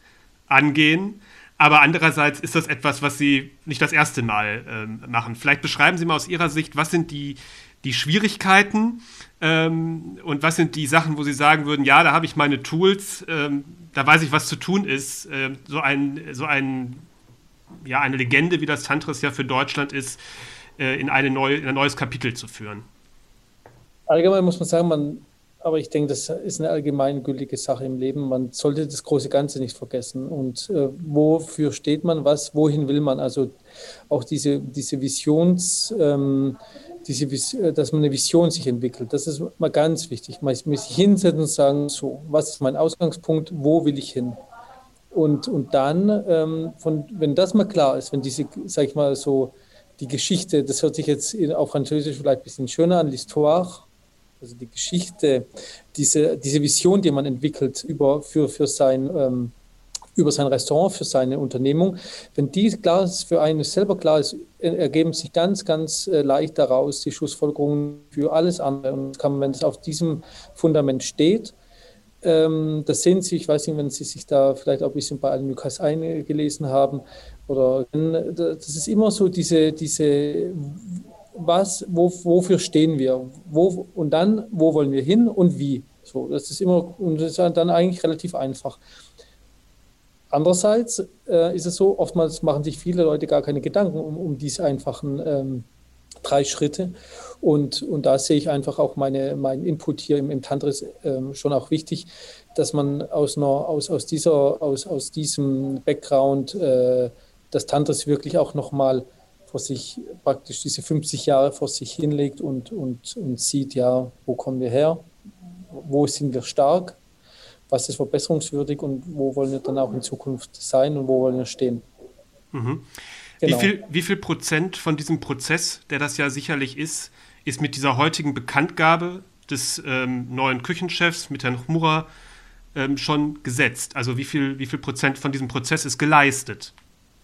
B: angehen. Aber andererseits ist das etwas, was Sie nicht das erste Mal ähm, machen. Vielleicht beschreiben Sie mal aus Ihrer Sicht, was sind die, die Schwierigkeiten ähm, und was sind die Sachen, wo Sie sagen würden, ja, da habe ich meine Tools, ähm, da weiß ich, was zu tun ist. Ähm, so ein, so ein, ja, eine Legende, wie das Tantris ja für Deutschland ist, äh, in, eine neue, in ein neues Kapitel zu führen.
D: Allgemein muss man sagen, man, aber ich denke, das ist eine allgemeingültige Sache im Leben. Man sollte das große Ganze nicht vergessen. Und äh, wofür steht man was? Wohin will man? Also auch diese, diese Visions, ähm, diese, äh, dass man eine Vision sich entwickelt. Das ist mal ganz wichtig. Man muss sich hinsetzen und sagen, so, was ist mein Ausgangspunkt? Wo will ich hin? Und, und dann, ähm, von, wenn das mal klar ist, wenn diese, sag ich mal so, die Geschichte, das hört sich jetzt auf Französisch vielleicht ein bisschen schöner an, l'histoire, also die Geschichte, diese, diese Vision, die man entwickelt über, für, für, sein, ähm, über sein Restaurant, für seine Unternehmung, wenn die klar ist, für einen selber klar ist, ergeben sich ganz, ganz äh, leicht daraus die Schlussfolgerungen für alles andere. Und kann, wenn es auf diesem Fundament steht, ähm, das sehen Sie, ich weiß nicht, wenn Sie sich da vielleicht auch ein bisschen bei Alan Lukas eingelesen haben, oder das ist immer so diese, diese was, wo, wofür stehen wir, wo, und dann, wo wollen wir hin und wie. So, das ist immer, und das ist dann eigentlich relativ einfach. Andererseits äh, ist es so, oftmals machen sich viele Leute gar keine Gedanken um, um diese einfachen ähm, drei Schritte. Und, und da sehe ich einfach auch meine, meinen Input hier im, im Tantris ähm, schon auch wichtig, dass man aus, einer, aus, aus, dieser, aus, aus diesem Background äh, das Tantris wirklich auch nochmal vor sich praktisch diese 50 Jahre vor sich hinlegt und, und, und sieht, ja, wo kommen wir her, wo sind wir stark, was ist verbesserungswürdig und wo wollen wir dann auch in Zukunft sein und wo wollen wir stehen.
B: Mhm. Genau. Wie, viel, wie viel Prozent von diesem Prozess, der das ja sicherlich ist, ist mit dieser heutigen Bekanntgabe des ähm, neuen Küchenchefs, mit Herrn Chmura, ähm, schon gesetzt? Also wie viel, wie viel Prozent von diesem Prozess ist geleistet?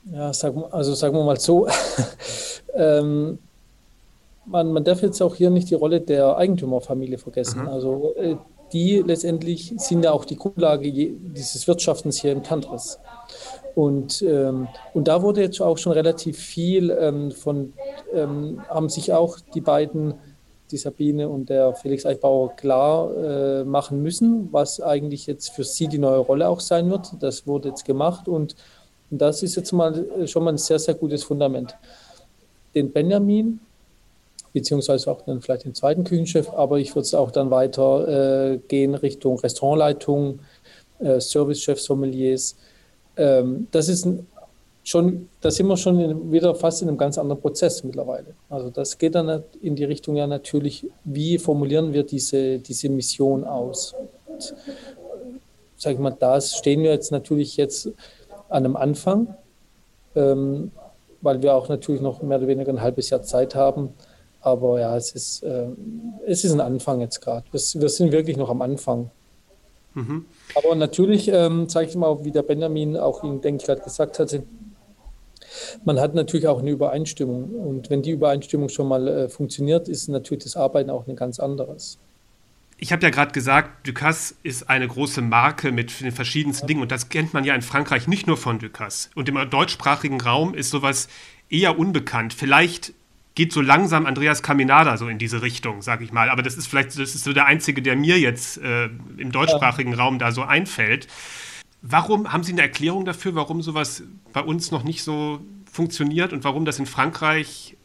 D: Ja, sag, also sagen wir mal so, ähm, man, man darf jetzt auch hier nicht die Rolle der Eigentümerfamilie vergessen. Mhm. Also äh, die letztendlich sind ja auch die Grundlage dieses Wirtschaftens hier im Tantris. Und, ähm, und da wurde jetzt auch schon relativ viel ähm, von, ähm, haben sich auch die beiden, die Sabine und der Felix Eichbauer, klar äh, machen müssen, was eigentlich jetzt für sie die neue Rolle auch sein wird. Das wurde jetzt gemacht und und das ist jetzt mal äh, schon mal ein sehr, sehr gutes Fundament. Den Benjamin, beziehungsweise auch dann vielleicht den zweiten Küchenchef, aber ich würde es auch dann weiter äh, gehen Richtung Restaurantleitung, äh, Servicechefs, Sommeliers. Ähm, das ist ein, schon, da sind wir schon in, wieder fast in einem ganz anderen Prozess mittlerweile. Also das geht dann in die Richtung ja natürlich, wie formulieren wir diese, diese Mission aus? Sag ich mal, da stehen wir jetzt natürlich jetzt an einem Anfang, ähm, weil wir auch natürlich noch mehr oder weniger ein halbes Jahr Zeit haben. Aber ja, es ist, äh, es ist ein Anfang jetzt gerade. Wir, wir, sind wirklich noch am Anfang. Mhm. Aber natürlich, ähm, sage ich mal, wie der Benjamin auch Ihnen, denke ich, gerade gesagt hatte, man hat natürlich auch eine Übereinstimmung. Und wenn die Übereinstimmung schon mal äh, funktioniert, ist natürlich das Arbeiten auch ein ganz anderes
B: ich habe ja gerade gesagt, Ducasse ist eine große Marke mit den verschiedensten Dingen und das kennt man ja in Frankreich nicht nur von Ducasse. Und im deutschsprachigen Raum ist sowas eher unbekannt. Vielleicht geht so langsam Andreas Caminada so in diese Richtung, sage ich mal. Aber das ist vielleicht das ist so der einzige, der mir jetzt äh, im deutschsprachigen Raum da so einfällt. Warum haben Sie eine Erklärung dafür, warum sowas bei uns noch nicht so funktioniert und warum das in Frankreich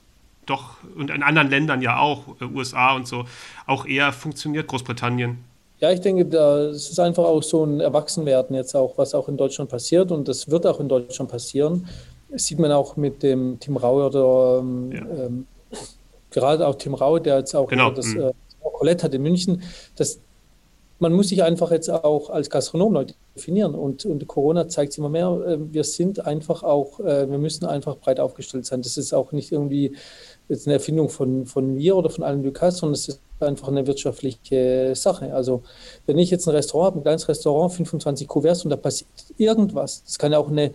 B: doch und in anderen Ländern ja auch, äh, USA und so, auch eher funktioniert, Großbritannien?
D: Ja, ich denke, das ist einfach auch so ein Erwachsenwerden jetzt auch, was auch in Deutschland passiert und das wird auch in Deutschland passieren. Das sieht man auch mit dem Tim Raue oder ähm, ja. ähm, gerade auch Tim Raue, der jetzt auch
B: genau.
D: das mhm. äh, Colette hat in München. Das, man muss sich einfach jetzt auch als Gastronom neu definieren und, und Corona zeigt es immer mehr. Äh, wir sind einfach auch, äh, wir müssen einfach breit aufgestellt sein. Das ist auch nicht irgendwie jetzt eine Erfindung von, von mir oder von Alan Lucas, sondern es ist einfach eine wirtschaftliche Sache. Also wenn ich jetzt ein Restaurant habe, ein kleines Restaurant, 25 Kuverts und da passiert irgendwas, das kann ja auch eine,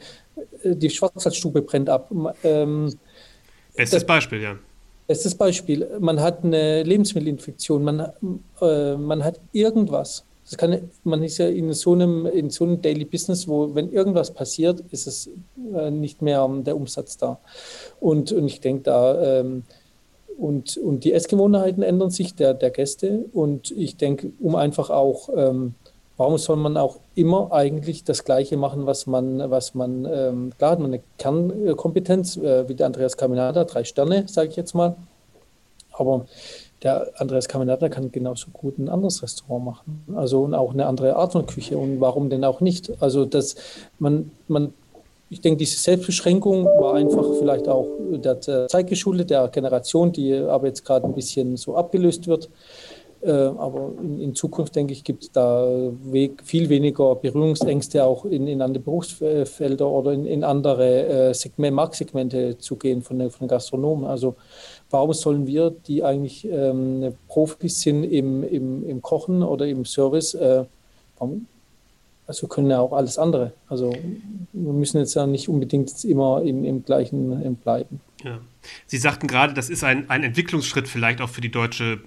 D: äh, die Schwarzwaldstube brennt ab.
B: Ähm, Bestes das, Beispiel, ja.
D: Bestes Beispiel. Man hat eine Lebensmittelinfektion, man, äh, man hat irgendwas. Das kann, man ist ja in so einem, in so einem Daily Business, wo, wenn irgendwas passiert, ist es äh, nicht mehr der Umsatz da. Und, und ich denke da, ähm, und, und die Essgewohnheiten ändern sich der, der Gäste. Und ich denke, um einfach auch, ähm, warum soll man auch immer eigentlich das Gleiche machen, was man, was man, ähm, klar hat man eine Kernkompetenz, äh, wie der Andreas Caminada, drei Sterne, sage ich jetzt mal. Aber der Andreas Caminada kann genauso gut ein anderes Restaurant machen. Also und auch eine andere Art von Küche. Und warum denn auch nicht? Also das, man, man ich denke, diese Selbstbeschränkung war einfach vielleicht auch der Zeit geschuldet, der Generation, die aber jetzt gerade ein bisschen so abgelöst wird. Äh, aber in, in, Zukunft, denke ich, gibt es da viel weniger Berührungsängste auch in, in andere Berufsfelder oder in, in andere äh, Segment, Marktsegmente zu gehen von, von Gastronomen. Also warum sollen wir, die eigentlich ähm, Profis sind im, im, im Kochen oder im Service, äh, warum, also können ja auch alles andere. Also wir müssen jetzt ja nicht unbedingt immer im, im gleichen bleiben.
B: Ja. Sie sagten gerade, das ist ein, ein Entwicklungsschritt vielleicht auch für die deutsche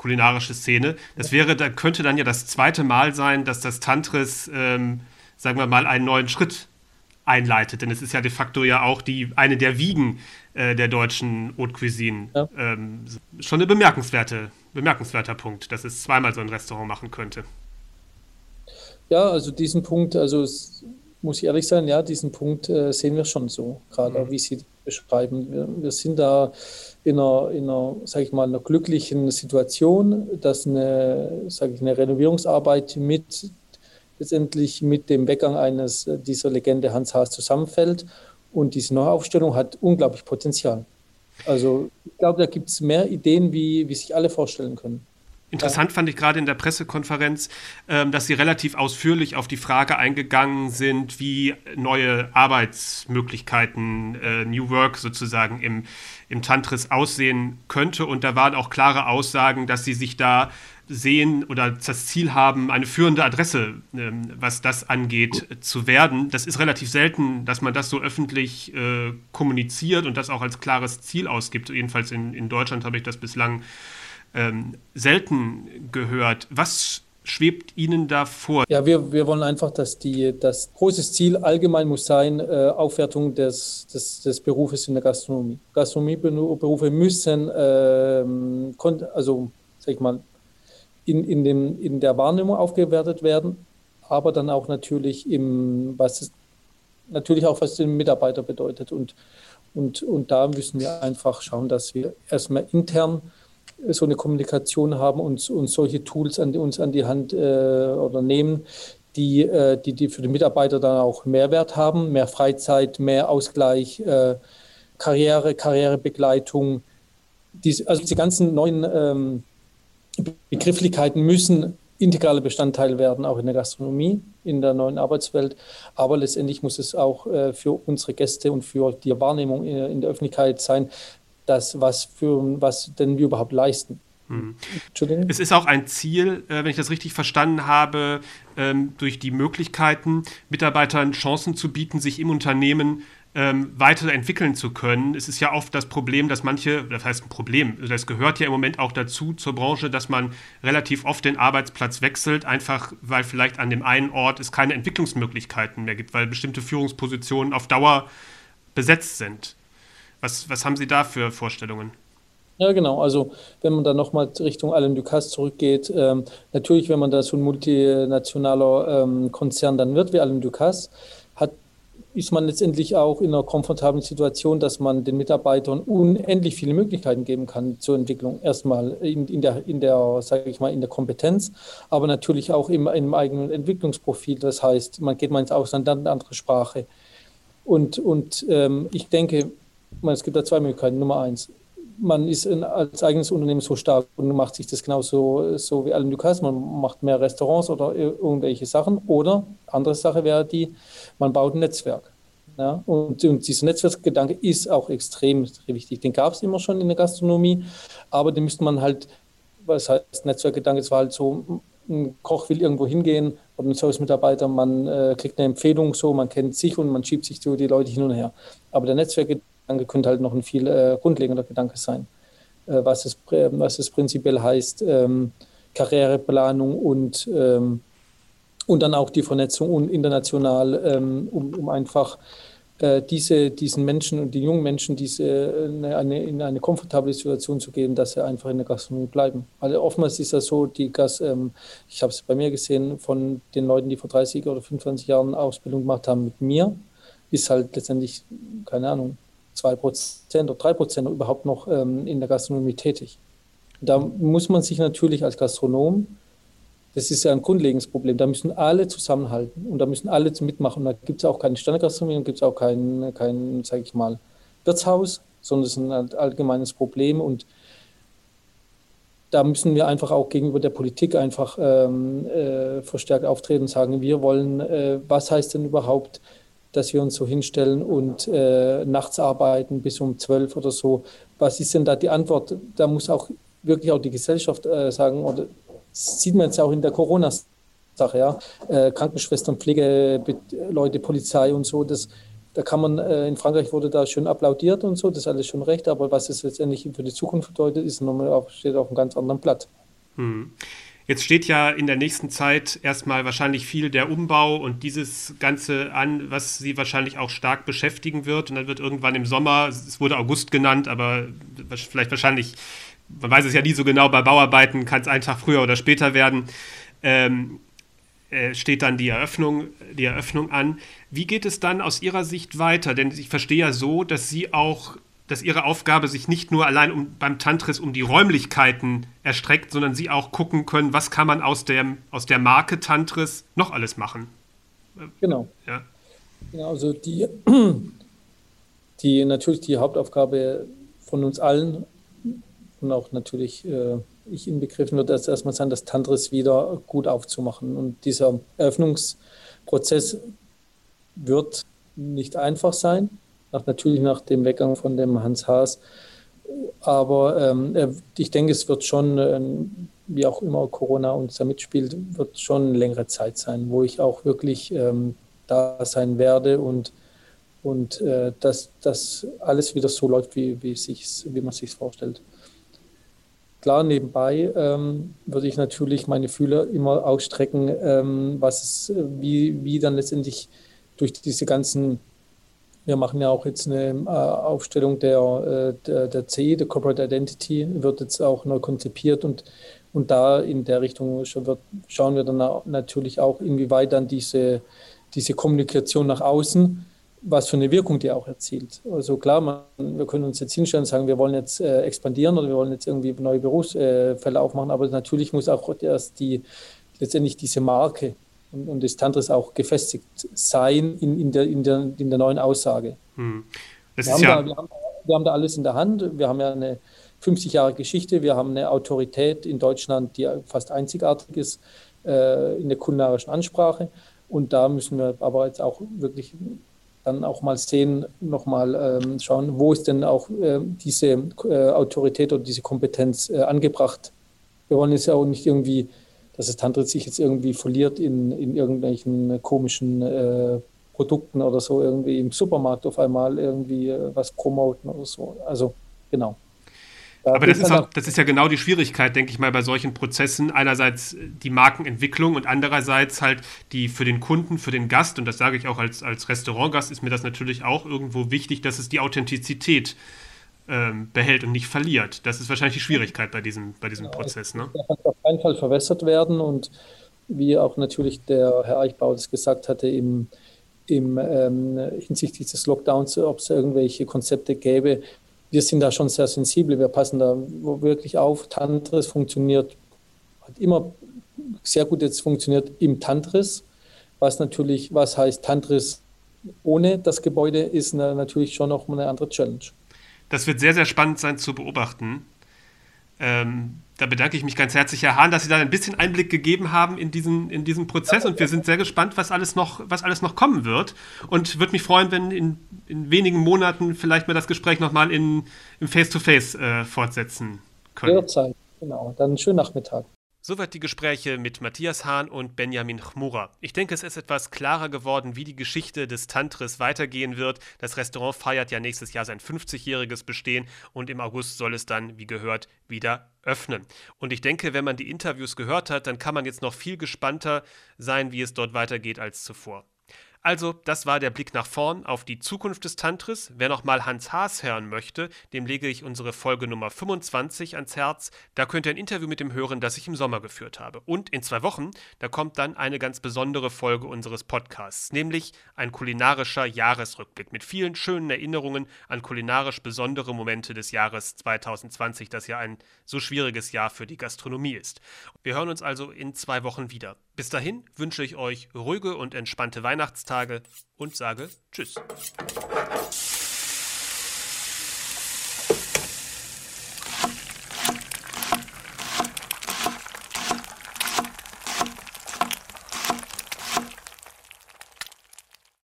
B: kulinarische Szene. Das wäre, da könnte dann ja das zweite Mal sein, dass das Tantris, ähm, sagen wir mal, einen neuen Schritt einleitet. Denn es ist ja de facto ja auch die, eine der Wiegen äh, der deutschen Haute Cuisine. Ja. Ähm, schon ein bemerkenswerte, bemerkenswerter Punkt, dass es zweimal so ein Restaurant machen könnte.
D: Ja, also diesen Punkt, also es, muss ich ehrlich sein, ja, diesen Punkt äh, sehen wir schon so, gerade mhm. wie Sie beschreiben. Wir, wir, sind da in einer, in einer, sage ich mal, einer glücklichen Situation, dass eine, sage ich, eine Renovierungsarbeit mit letztendlich mit dem Weggang eines dieser Legende Hans Haas zusammenfällt und diese Neuaufstellung hat unglaublich Potenzial. Also ich glaube, da gibt es mehr Ideen, wie, wie sich alle vorstellen können.
B: Interessant fand ich gerade in der Pressekonferenz, ähm, dass Sie relativ ausführlich auf die Frage eingegangen sind, wie neue Arbeitsmöglichkeiten, äh, New Work sozusagen im, im Tantris aussehen könnte. Und da waren auch klare Aussagen, dass Sie sich da sehen oder das Ziel haben, eine führende Adresse, ähm, was das angeht, zu werden. Das ist relativ selten, dass man das so öffentlich äh, kommuniziert und das auch als klares Ziel ausgibt. Jedenfalls in, in Deutschland habe ich das bislang ähm, selten gehört. Was schwebt Ihnen da vor?
D: Ja, wir, wir wollen einfach, dass die, das große Ziel allgemein muss sein, äh, Aufwertung des, des, des Berufes in der Gastronomie. Gastronomieberufe müssen, ähm, also sag ich mal, in, in, dem, in der Wahrnehmung aufgewertet werden, aber dann auch natürlich im, was es, natürlich auch was den Mitarbeiter bedeutet. Und, und, und da müssen wir einfach schauen, dass wir erstmal intern so eine Kommunikation haben und, und solche Tools an, uns an die Hand äh, oder nehmen, die, äh, die, die für die Mitarbeiter dann auch Mehrwert haben, mehr Freizeit, mehr Ausgleich, äh, Karriere, Karrierebegleitung. Dies, also die ganzen neuen ähm, Begrifflichkeiten müssen integrale Bestandteil werden, auch in der Gastronomie, in der neuen Arbeitswelt. Aber letztendlich muss es auch äh, für unsere Gäste und für die Wahrnehmung in, in der Öffentlichkeit sein, das, was, für, was denn wir überhaupt leisten.
B: Hm. Es ist auch ein Ziel, äh, wenn ich das richtig verstanden habe, ähm, durch die Möglichkeiten, Mitarbeitern Chancen zu bieten, sich im Unternehmen ähm, weiterentwickeln zu können. Es ist ja oft das Problem, dass manche, das heißt ein Problem, das gehört ja im Moment auch dazu zur Branche, dass man relativ oft den Arbeitsplatz wechselt, einfach weil vielleicht an dem einen Ort es keine Entwicklungsmöglichkeiten mehr gibt, weil bestimmte Führungspositionen auf Dauer besetzt sind. Was, was haben Sie da für Vorstellungen?
D: Ja, genau. Also wenn man dann nochmal Richtung Alain Ducasse zurückgeht, ähm, natürlich, wenn man da so ein multinationaler ähm, Konzern dann wird wie Alain Ducasse, hat, ist man letztendlich auch in einer komfortablen Situation, dass man den Mitarbeitern unendlich viele Möglichkeiten geben kann zur Entwicklung. Erstmal in, in der, in der sage ich mal, in der Kompetenz, aber natürlich auch im, im eigenen Entwicklungsprofil. Das heißt, man geht mal ins Ausland, dann eine andere Sprache. Und, und ähm, ich denke, es gibt da zwei Möglichkeiten. Nummer eins, man ist in, als eigenes Unternehmen so stark und macht sich das genauso so wie Alain Ducasse, man macht mehr Restaurants oder irgendwelche Sachen. Oder andere Sache wäre die, man baut ein Netzwerk. Ja, und, und dieser Netzwerkgedanke ist auch extrem wichtig. Den gab es immer schon in der Gastronomie, aber den müsste man halt was heißt Netzwerkgedanke? Es war halt so, ein Koch will irgendwo hingehen oder ein Service-Mitarbeiter, man äh, kriegt eine Empfehlung so, man kennt sich und man schiebt sich so die Leute hin und her. Aber der Netzwerkgedanke könnte halt noch ein viel äh, grundlegender Gedanke sein, äh, was, es, was es prinzipiell heißt, ähm, Karriereplanung und, ähm, und dann auch die Vernetzung international, ähm, um, um einfach äh, diese, diesen Menschen und die jungen Menschen diese, eine, eine, in eine komfortable Situation zu geben, dass sie einfach in der Gastronomie bleiben. Weil oftmals ist das so, die Gas, ähm, ich habe es bei mir gesehen, von den Leuten, die vor 30 oder 25 Jahren Ausbildung gemacht haben mit mir, ist halt letztendlich, keine Ahnung, 2% oder 3% überhaupt noch ähm, in der Gastronomie tätig. Da muss man sich natürlich als Gastronom das ist ja ein grundlegendes Problem. Da müssen alle zusammenhalten und da müssen alle mitmachen. Da gibt es auch keine Standardgastronomie und gibt es auch kein, kein sage ich mal, Wirtshaus, sondern es ist ein allgemeines Problem und da müssen wir einfach auch gegenüber der Politik einfach ähm, äh, verstärkt auftreten und sagen, wir wollen, äh, was heißt denn überhaupt, dass wir uns so hinstellen und äh, nachts arbeiten bis um zwölf oder so. Was ist denn da die Antwort? Da muss auch wirklich auch die Gesellschaft äh, sagen, oder sieht man jetzt auch in der Corona-Sache, ja. Äh, Krankenschwestern, Pflegeleute, Polizei und so, das, da kann man, äh, in Frankreich wurde da schön applaudiert und so, das ist alles schon recht, aber was es letztendlich für die Zukunft bedeutet, ist nochmal auf, steht auf einem ganz anderen Blatt.
B: Hm. Jetzt steht ja in der nächsten Zeit erstmal wahrscheinlich viel der Umbau und dieses Ganze an, was Sie wahrscheinlich auch stark beschäftigen wird. Und dann wird irgendwann im Sommer, es wurde August genannt, aber vielleicht wahrscheinlich man weiß es ja nie so genau, bei Bauarbeiten kann es einen Tag früher oder später werden, ähm, äh, steht dann die Eröffnung, die Eröffnung an. Wie geht es dann aus Ihrer Sicht weiter? Denn ich verstehe ja so, dass Sie auch, dass Ihre Aufgabe sich nicht nur allein um, beim Tantris um die Räumlichkeiten erstreckt, sondern Sie auch gucken können, was kann man aus der, aus der Marke Tantris noch alles machen.
D: Genau. Ja. Genau, also die, die natürlich die Hauptaufgabe von uns allen und auch natürlich äh, ich inbegriffen wird, dass erstmal sein, das Tantris wieder gut aufzumachen. Und dieser Eröffnungsprozess wird nicht einfach sein, nach, natürlich nach dem Weggang von dem Hans Haas. Aber ähm, ich denke, es wird schon, äh, wie auch immer Corona uns da mitspielt, wird schon eine längere Zeit sein, wo ich auch wirklich ähm, da sein werde und, und äh, dass das alles wieder so läuft, wie, wie, wie man es sich vorstellt. Klar, nebenbei ähm, würde ich natürlich meine Fühler immer ausstrecken, ähm, was es, wie, wie dann letztendlich durch diese ganzen, wir machen ja auch jetzt eine äh, Aufstellung der, äh, der, der C, der Corporate Identity, wird jetzt auch neu konzipiert und, und da in der Richtung schauen wir dann natürlich auch, inwieweit dann diese, diese Kommunikation nach außen was für eine Wirkung die auch erzielt. Also klar, man, wir können uns jetzt hinstellen und sagen, wir wollen jetzt äh, expandieren oder wir wollen jetzt irgendwie neue Berufsfelder äh, aufmachen, aber natürlich muss auch erst die, letztendlich diese Marke und, und das Tantris auch gefestigt sein in, in, der, in, der, in der neuen Aussage. Hm. Wir, haben ja da, wir, haben, wir haben da alles in der Hand. Wir haben ja eine 50 Jahre Geschichte, wir haben eine Autorität in Deutschland, die fast einzigartig ist äh, in der kulinarischen Ansprache. Und da müssen wir aber jetzt auch wirklich dann auch mal sehen, nochmal ähm, schauen, wo ist denn auch äh, diese äh, Autorität oder diese Kompetenz äh, angebracht. Wir wollen jetzt ja auch nicht irgendwie, dass das Tantrit sich jetzt irgendwie verliert in, in irgendwelchen komischen äh, Produkten oder so, irgendwie im Supermarkt auf einmal irgendwie äh, was promoten oder so. Also genau.
B: Aber das ist, auch, das ist ja genau die Schwierigkeit, denke ich mal, bei solchen Prozessen. Einerseits die Markenentwicklung und andererseits halt die für den Kunden, für den Gast, und das sage ich auch als, als Restaurantgast, ist mir das natürlich auch irgendwo wichtig, dass es die Authentizität ähm, behält und nicht verliert. Das ist wahrscheinlich die Schwierigkeit bei diesem, bei diesem genau, Prozess. Ne?
D: Das kann auf keinen Fall verwässert werden und wie auch natürlich der Herr Eichbauer das gesagt hatte, im, im ähm, hinsichtlich des Lockdowns, ob es irgendwelche Konzepte gäbe, wir sind da schon sehr sensibel, wir passen da wirklich auf. Tantris funktioniert, hat immer sehr gut jetzt funktioniert im Tantris, was natürlich, was heißt Tantris ohne das Gebäude, ist natürlich schon noch eine andere Challenge.
B: Das wird sehr, sehr spannend sein zu beobachten. Ähm, da bedanke ich mich ganz herzlich, Herr Hahn, dass Sie da ein bisschen Einblick gegeben haben in diesen, in diesen Prozess und wir sind sehr gespannt, was alles noch, was alles noch kommen wird. Und würde mich freuen, wenn in, in wenigen Monaten vielleicht mal das Gespräch nochmal im Face-to-Face äh, fortsetzen können.
D: Jederzeit, Genau, dann schönen Nachmittag.
B: Soweit die Gespräche mit Matthias Hahn und Benjamin Chmura. Ich denke, es ist etwas klarer geworden, wie die Geschichte des Tantris weitergehen wird. Das Restaurant feiert ja nächstes Jahr sein 50-jähriges Bestehen und im August soll es dann, wie gehört, wieder öffnen. Und ich denke, wenn man die Interviews gehört hat, dann kann man jetzt noch viel gespannter sein, wie es dort weitergeht als zuvor. Also, das war der Blick nach vorn auf die Zukunft des Tantris. Wer nochmal Hans Haas hören möchte, dem lege ich unsere Folge Nummer 25 ans Herz. Da könnt ihr ein Interview mit ihm hören, das ich im Sommer geführt habe. Und in zwei Wochen, da kommt dann eine ganz besondere Folge unseres Podcasts, nämlich ein kulinarischer Jahresrückblick mit vielen schönen Erinnerungen an kulinarisch besondere Momente des Jahres 2020, das ja ein so schwieriges Jahr für die Gastronomie ist. Wir hören uns also in zwei Wochen wieder. Bis dahin wünsche ich euch ruhige und entspannte Weihnachtstage und sage Tschüss.